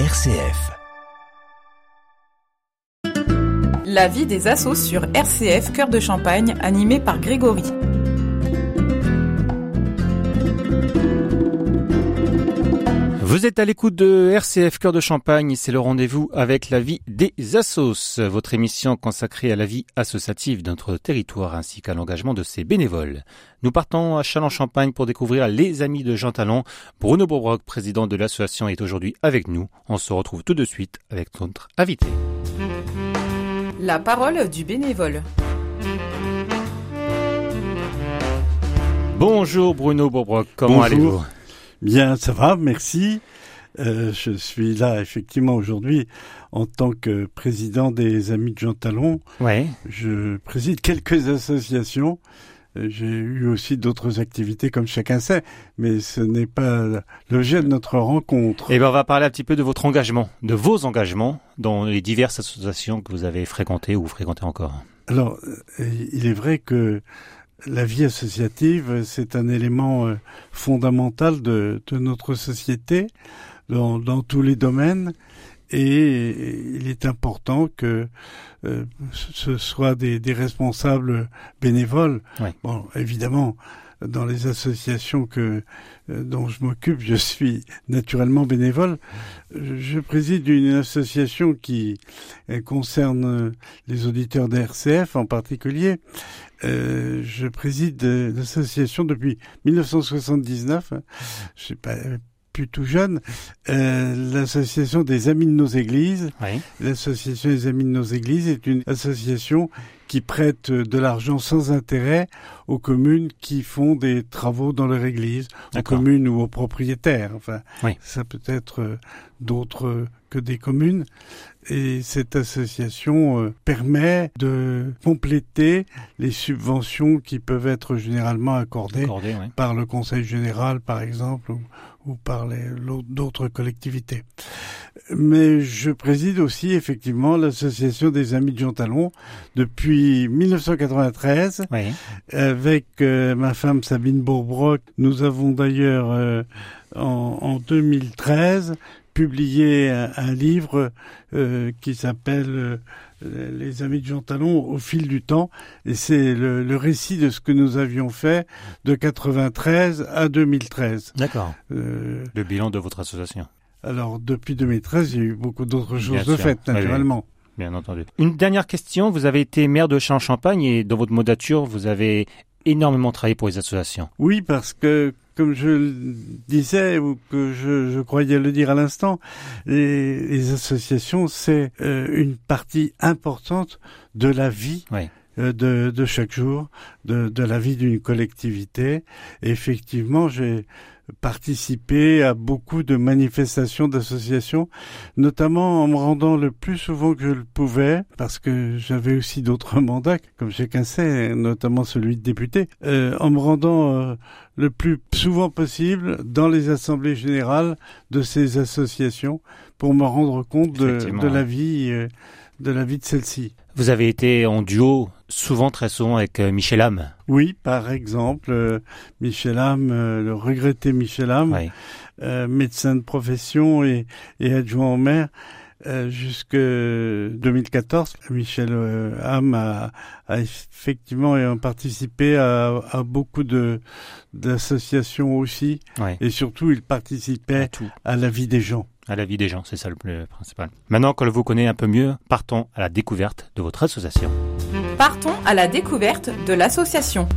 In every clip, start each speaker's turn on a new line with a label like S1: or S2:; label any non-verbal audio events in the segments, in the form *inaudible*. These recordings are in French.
S1: RCF.
S2: La vie des assos sur RCF Cœur de Champagne, animé par Grégory.
S3: Vous êtes à l'écoute de RCF Cœur de Champagne, c'est le rendez-vous avec la vie des assos, votre émission consacrée à la vie associative de notre territoire ainsi qu'à l'engagement de ses bénévoles. Nous partons à Châlons-Champagne pour découvrir les amis de Jean Talon. Bruno Bobroc, président de l'association, est aujourd'hui avec nous. On se retrouve tout de suite avec notre invité.
S2: La parole du bénévole.
S3: Bonjour Bruno Bobroc, comment
S4: Bonjour.
S3: allez-vous?
S4: Bien, ça va, merci. Euh, je suis là effectivement aujourd'hui en tant que président des Amis de Jean Talon.
S3: Ouais.
S4: Je préside quelques associations. Euh, J'ai eu aussi d'autres activités comme chacun sait, mais ce n'est pas l'objet de notre rencontre.
S3: Eh bien, on va parler un petit peu de votre engagement, de vos engagements dans les diverses associations que vous avez fréquentées ou vous fréquentez encore.
S4: Alors, euh, il est vrai que la vie associative, c'est un élément euh, fondamental de, de notre société dans, dans tous les domaines. Et il est important que euh, ce soit des, des responsables bénévoles.
S3: Ouais.
S4: Bon, évidemment, dans les associations que euh, dont je m'occupe, je suis naturellement bénévole. Je préside une association qui euh, concerne euh, les auditeurs d'RCF en particulier. Euh, je préside l'association depuis 1979. Je suis pas plus tout jeune. Euh, l'association des Amis de nos Églises.
S3: Oui.
S4: L'association des Amis de nos Églises est une association qui prête de l'argent sans intérêt aux communes qui font des travaux dans leur église, aux communes ou aux propriétaires. Enfin,
S3: Oui.
S4: ça peut être euh, d'autres euh, que des communes. Et cette association euh, permet de compléter les subventions qui peuvent être généralement accordées
S3: Accordé,
S4: par le Conseil général, par exemple, ou, par d'autres collectivités. Mais je préside aussi effectivement l'association des Amis de Jean Talon depuis 1993
S3: Oui.
S4: avec euh, ma femme Sabine Bourbrock. Nous avons d'ailleurs euh, en, en 2013 publié un, un livre euh, qui s'appelle euh, Les Amis de Jean Talon au fil du temps. Et c'est le, le récit de ce que nous avions fait de 93 à 2013.
S3: D'accord.
S4: Euh,
S3: Le bilan de votre association.
S4: alors depuis 2013, il y a eu beaucoup d'autres choses de faites,
S3: Oui, oui.
S4: naturellement.
S3: Bien entendu. Une dernière question. Vous avez été maire de Champ-Champagne et dans votre modature, vous avez énormément travaillé pour les associations.
S4: Oui, parce que, comme je le disais, ou que je, je croyais le dire à l'instant, les, les associations, c'est euh, une partie importante de la vie
S3: Oui.
S4: euh, de, de chaque jour, de, de la vie d'une collectivité. Et effectivement, j'ai participé à beaucoup de manifestations d'associations, notamment en me rendant le plus souvent que je le pouvais, parce que j'avais aussi d'autres *laughs* mandats, comme chacun sait, notamment celui de député, euh, en me rendant euh, le plus souvent possible dans les assemblées générales de ces associations pour me rendre compte de, de la vie, euh, de la vie de celle-ci.
S3: Vous avez été en duo souvent, très souvent avec euh, Michel Ham.
S4: Oui, par exemple, euh, Michel Ham, euh, le regretté Michel Ham,
S3: Oui.
S4: euh, médecin de profession et, et adjoint au maire, euh, jusque 2014. Michel Ham a, a effectivement participé à, à beaucoup de d'associations aussi, et surtout il participait à la vie des gens.
S3: À la vie des gens, c'est ça le plus principal. Maintenant que vous connaissez un peu mieux, partons à la découverte de votre association.
S2: Partons à la découverte de l'association.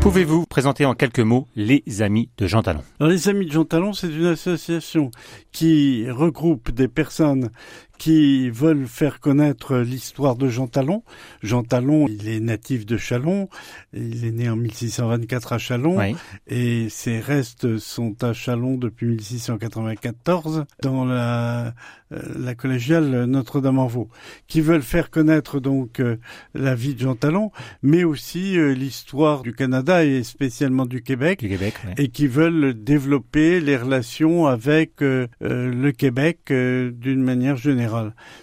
S3: Pouvez-vous présenter en quelques mots les amis de Jean Talon?
S4: Alors, les Amis de Jean Talon, c'est une association qui regroupe des personnes qui veulent faire connaître l'histoire de Jean Talon. Jean Talon, il est natif de Chalon, il est né en 1624 à Chalon,
S3: Oui.
S4: et ses restes sont à Chalon depuis 1694 dans la, euh, la collégiale Notre-Dame-en-Vaux, qui veulent faire connaître donc euh, la vie de Jean Talon, mais aussi euh, l'histoire du Canada et spécialement du Québec
S3: Du Québec, oui.
S4: et qui veulent développer les relations avec le Québec d'une manière générale.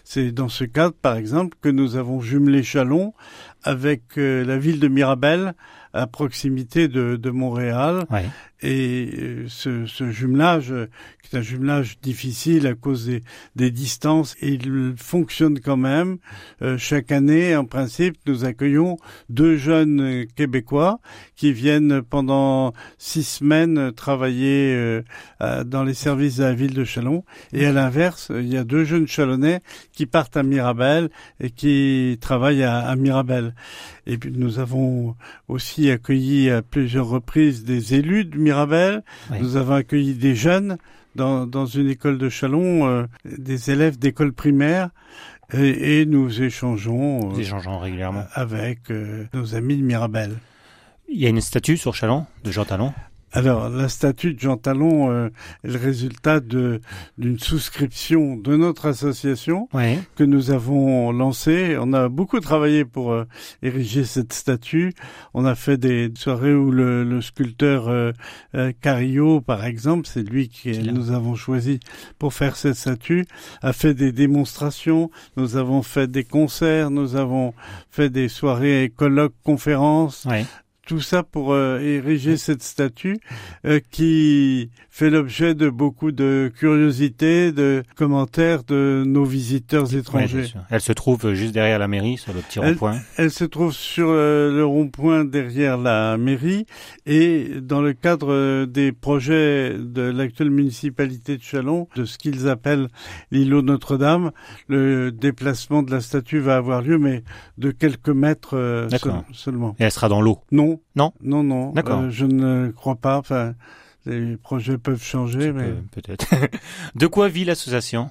S4: C'est dans ce cadre, par exemple, que nous avons jumelé Chalon avec euh, la ville de Mirabel à proximité de, de Montréal.
S3: Ouais.
S4: Et euh, ce, ce jumelage, euh, qui est un jumelage difficile à cause des, des distances, il fonctionne quand même. Euh, chaque année, en principe, nous accueillons deux jeunes euh, Québécois qui viennent pendant six semaines travailler euh, à- dans les services de la ville de Chalon. Et à l'inverse, il y a deux jeunes Chalonnais qui partent à Mirabel et qui travaillent à, à Mirabel. Et puis nous avons aussi accueilli à plusieurs reprises des élus de Mirabel.
S3: Oui.
S4: Nous avons accueilli des jeunes dans, dans une école de Chalon, euh, des élèves d'école primaire, et, et nous échangeons euh,
S3: régulièrement.
S4: avec euh, nos amis de Mirabel.
S3: Il y a une statue sur Chalon de Jean Talon?
S4: Alors, la statue de Jean Talon euh, est le résultat de d'une souscription de notre association
S3: Ouais.
S4: que nous avons lancée. On a beaucoup travaillé pour euh, ériger cette statue. On a fait des soirées où le, le sculpteur euh, euh, Carillo, par exemple, c'est lui qui nous avons choisi pour faire cette statue, a fait des démonstrations. Nous avons fait des concerts. Nous avons fait des soirées, colloques, conférences
S3: Ouais.
S4: Tout ça pour euh, ériger cette statue euh, qui fait l'objet de beaucoup de curiosité, de commentaires de nos visiteurs étrangers.
S3: Elle se trouve juste derrière la mairie, sur le petit rond-point.
S4: Elle se trouve sur euh, le rond-point derrière la mairie et dans le cadre euh, des projets de l'actuelle municipalité de Chalon, de ce qu'ils appellent l'îlot Notre-Dame, le déplacement de la statue va avoir lieu, mais de quelques mètres euh, seulement.
S3: Et elle sera dans l'eau.
S4: Non.
S3: Non
S4: Non, non.
S3: D'accord.
S4: Euh, je ne crois pas. Enfin, les projets peuvent changer,
S3: Ça
S4: mais
S3: peut- Peut-être. *laughs* de quoi vit l'association?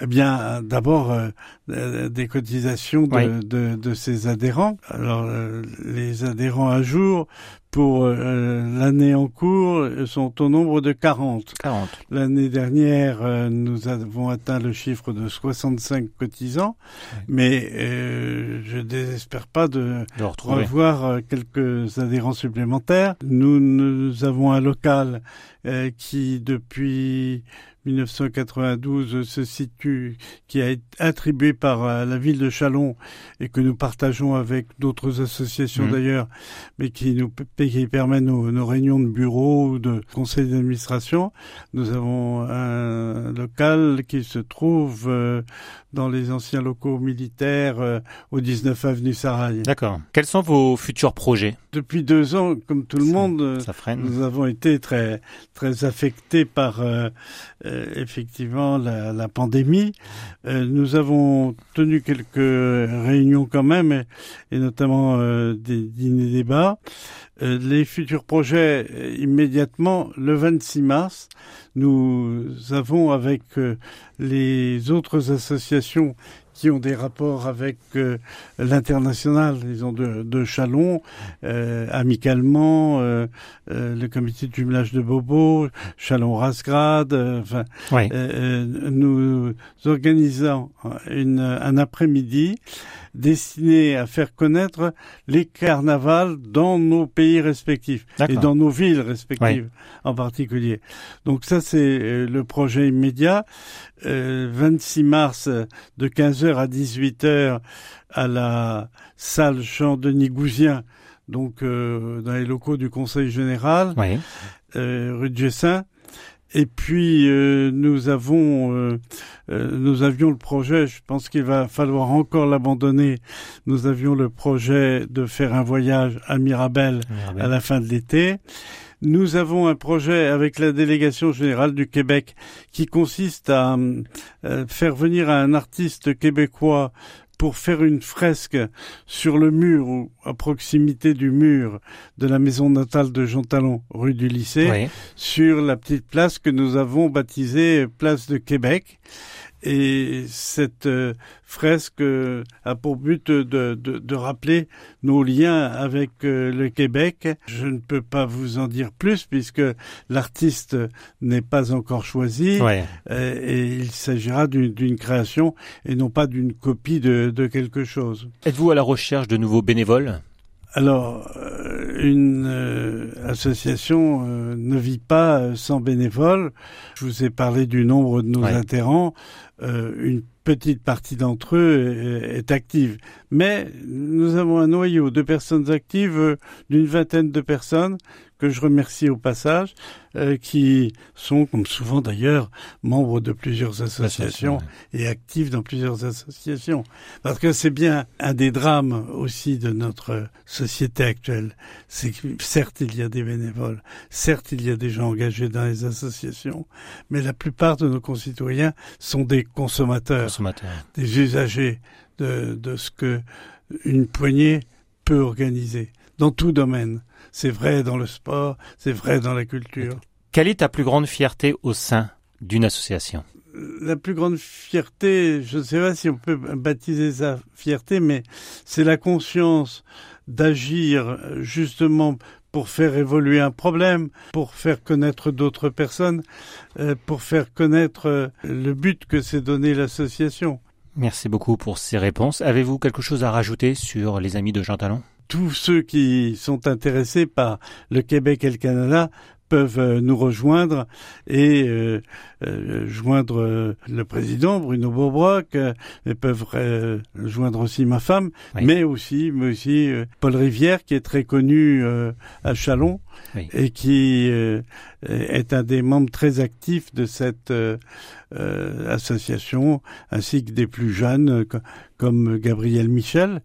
S4: Eh bien, d'abord euh, des cotisations de,
S3: Oui.
S4: de, de ces adhérents. Alors, euh, les adhérents à jour pour euh, l'année en cours sont au nombre de 40.
S3: 40.
S4: L'année dernière, euh, nous avons atteint le chiffre de 65 cotisants,
S3: Oui.
S4: mais euh, je désespère pas de revoir euh, quelques adhérents supplémentaires. Nous, nous avons un local euh, qui, depuis 1992, se situe, qui a été attribué par euh, la ville de Chalon et que nous partageons avec d'autres associations
S3: Mhm.
S4: d'ailleurs, mais qui nous qui permet nos, nos réunions de bureau ou de conseil d'administration. Nous avons un local qui se trouve euh, dans les anciens locaux militaires euh, au 19 avenue Sarail.
S3: D'accord. Quels sont vos futurs projets?
S4: Depuis deux ans, comme tout le
S3: Ça-
S4: monde, euh,
S3: Ça
S4: nous avons été très très affectés par euh, euh, effectivement la, la pandémie. Euh, nous avons tenu quelques réunions quand même, et, et notamment des dîners débats. Les futurs projets immédiatement le 26 mars, nous avons avec les autres associations qui ont des rapports avec euh, l'international, disons de, de Chalon, euh, amicalement, euh, euh, le comité de jumelage de Bobo, Chalon Rasgrad, euh, enfin,
S3: Oui.
S4: euh, nous organisons une, un après-midi destiné à faire connaître les carnavals dans nos pays respectifs et dans nos villes respectives en particulier. Donc ça c'est euh, le projet immédiat. Euh, 26 mars euh, de 15h à 18h à la salle Jean-Denis Gouzien, donc euh, dans les locaux du Conseil général
S3: Oui.
S4: euh, rue de Gessin. Et puis euh, nous avons, euh, euh, nous avions le projet. Je pense qu'il va falloir encore l'abandonner. Nous avions le projet de faire un voyage à Mirabel à la fin de l'été. Nous avons un projet avec la délégation générale du Québec qui consiste à euh, faire venir un artiste québécois pour faire une fresque sur le mur ou à proximité du mur de la maison natale de Jean Talon, rue du lycée
S3: Oui.
S4: sur la petite place que nous avons baptisée Place de Québec. Et cette euh, fresque euh, a pour but de, de, de rappeler nos liens avec euh, le Québec. Je ne peux pas vous en dire plus puisque l'artiste n'est pas encore choisi euh, et il s'agira d'une d'une création et non pas d'une copie de, de quelque chose.
S3: Êtes-vous à la recherche de nouveaux bénévoles?
S4: Alors, euh, une euh, association euh, ne vit pas euh, sans bénévoles. Je vous ai parlé du nombre de nos
S3: Ouais.
S4: adhérents. Une petite partie d'entre eux est, active. Mais nous avons un noyau de personnes actives d'une vingtaine de personnes que je remercie au passage, euh, qui sont, comme souvent d'ailleurs, membres de plusieurs associations et actifs dans plusieurs associations. Parce que c'est bien un des drames aussi de notre société actuelle. C'est que certes, il y a des bénévoles, certes, il y a des gens engagés dans les associations, mais la plupart de nos concitoyens sont des consommateurs, consommateurs. des usagers de, de ce que une poignée peut organiser dans tout domaine. C'est vrai dans le sport, c'est vrai dans la culture.
S3: Quelle est ta plus grande fierté au sein d'une association?
S4: La plus grande fierté, je ne sais pas si on peut baptiser ça fierté, mais c'est la conscience d'agir justement pour faire évoluer un problème, pour faire connaître d'autres personnes, euh, pour faire connaître euh, le but que s'est donné l'association.
S3: Merci beaucoup pour ces réponses. Avez-vous quelque chose à rajouter sur les amis de Jean Talon?
S4: Tous ceux qui sont intéressés par le Québec et le Canada peuvent euh, nous rejoindre et euh, euh, joindre le président Bruno Bourbois, et peuvent joindre aussi ma femme, mais aussi, mais aussi Paul Rivière qui est très connu à Chalon et qui est un des membres très actifs de cette association, ainsi que des plus jeunes comme Gabriel Michel.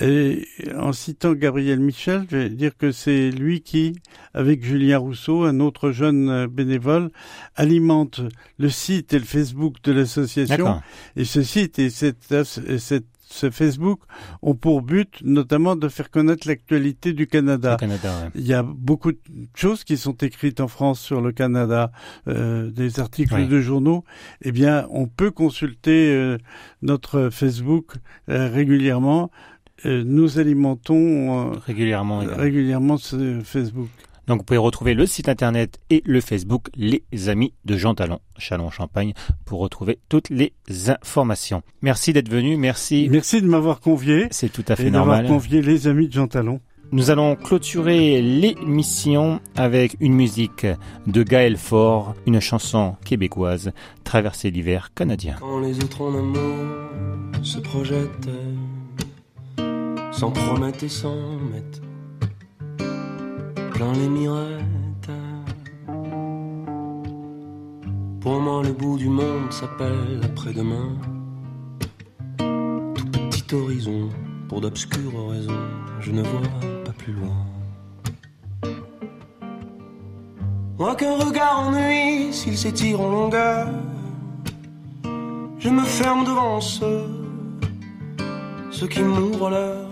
S4: Et en citant Gabriel Michel, je vais dire que c'est lui qui, avec Julien Rousseau, un autre jeune bénévole, alimente le site et le Facebook de l'association. Et ce site et cette, cette ce Facebook ont pour but notamment de faire connaître l'actualité du Canada. Il y a beaucoup de choses qui sont écrites en France sur le Canada, euh, des articles de journaux. Eh bien, on peut consulter euh, notre Facebook euh, régulièrement. nous alimentons
S3: régulièrement,
S4: régulièrement ce Facebook.
S3: Donc vous pouvez retrouver le site internet et le Facebook Les Amis de Jean Talon, Chalon-Champagne, pour retrouver toutes les informations. Merci d'être venu, merci.
S4: Merci de m'avoir convié.
S3: C'est tout à fait et normal.
S4: d'avoir convié Les Amis de Jean Talon.
S3: Nous allons clôturer l'émission avec une musique de Gaël Faure, une chanson québécoise, Traverser l'hiver canadien.
S1: Quand les autres en amour se projettent, sans promettre et sans mettre plein les mirettes. Pour moi, le bout du monde s'appelle après-demain. Tout petit horizon, pour d'obscures raisons, je ne vois pas plus loin. Moi qu'un regard en nuit, s'il s'étire en longueur, je me ferme devant ceux, ceux qui m'ouvrent l'heure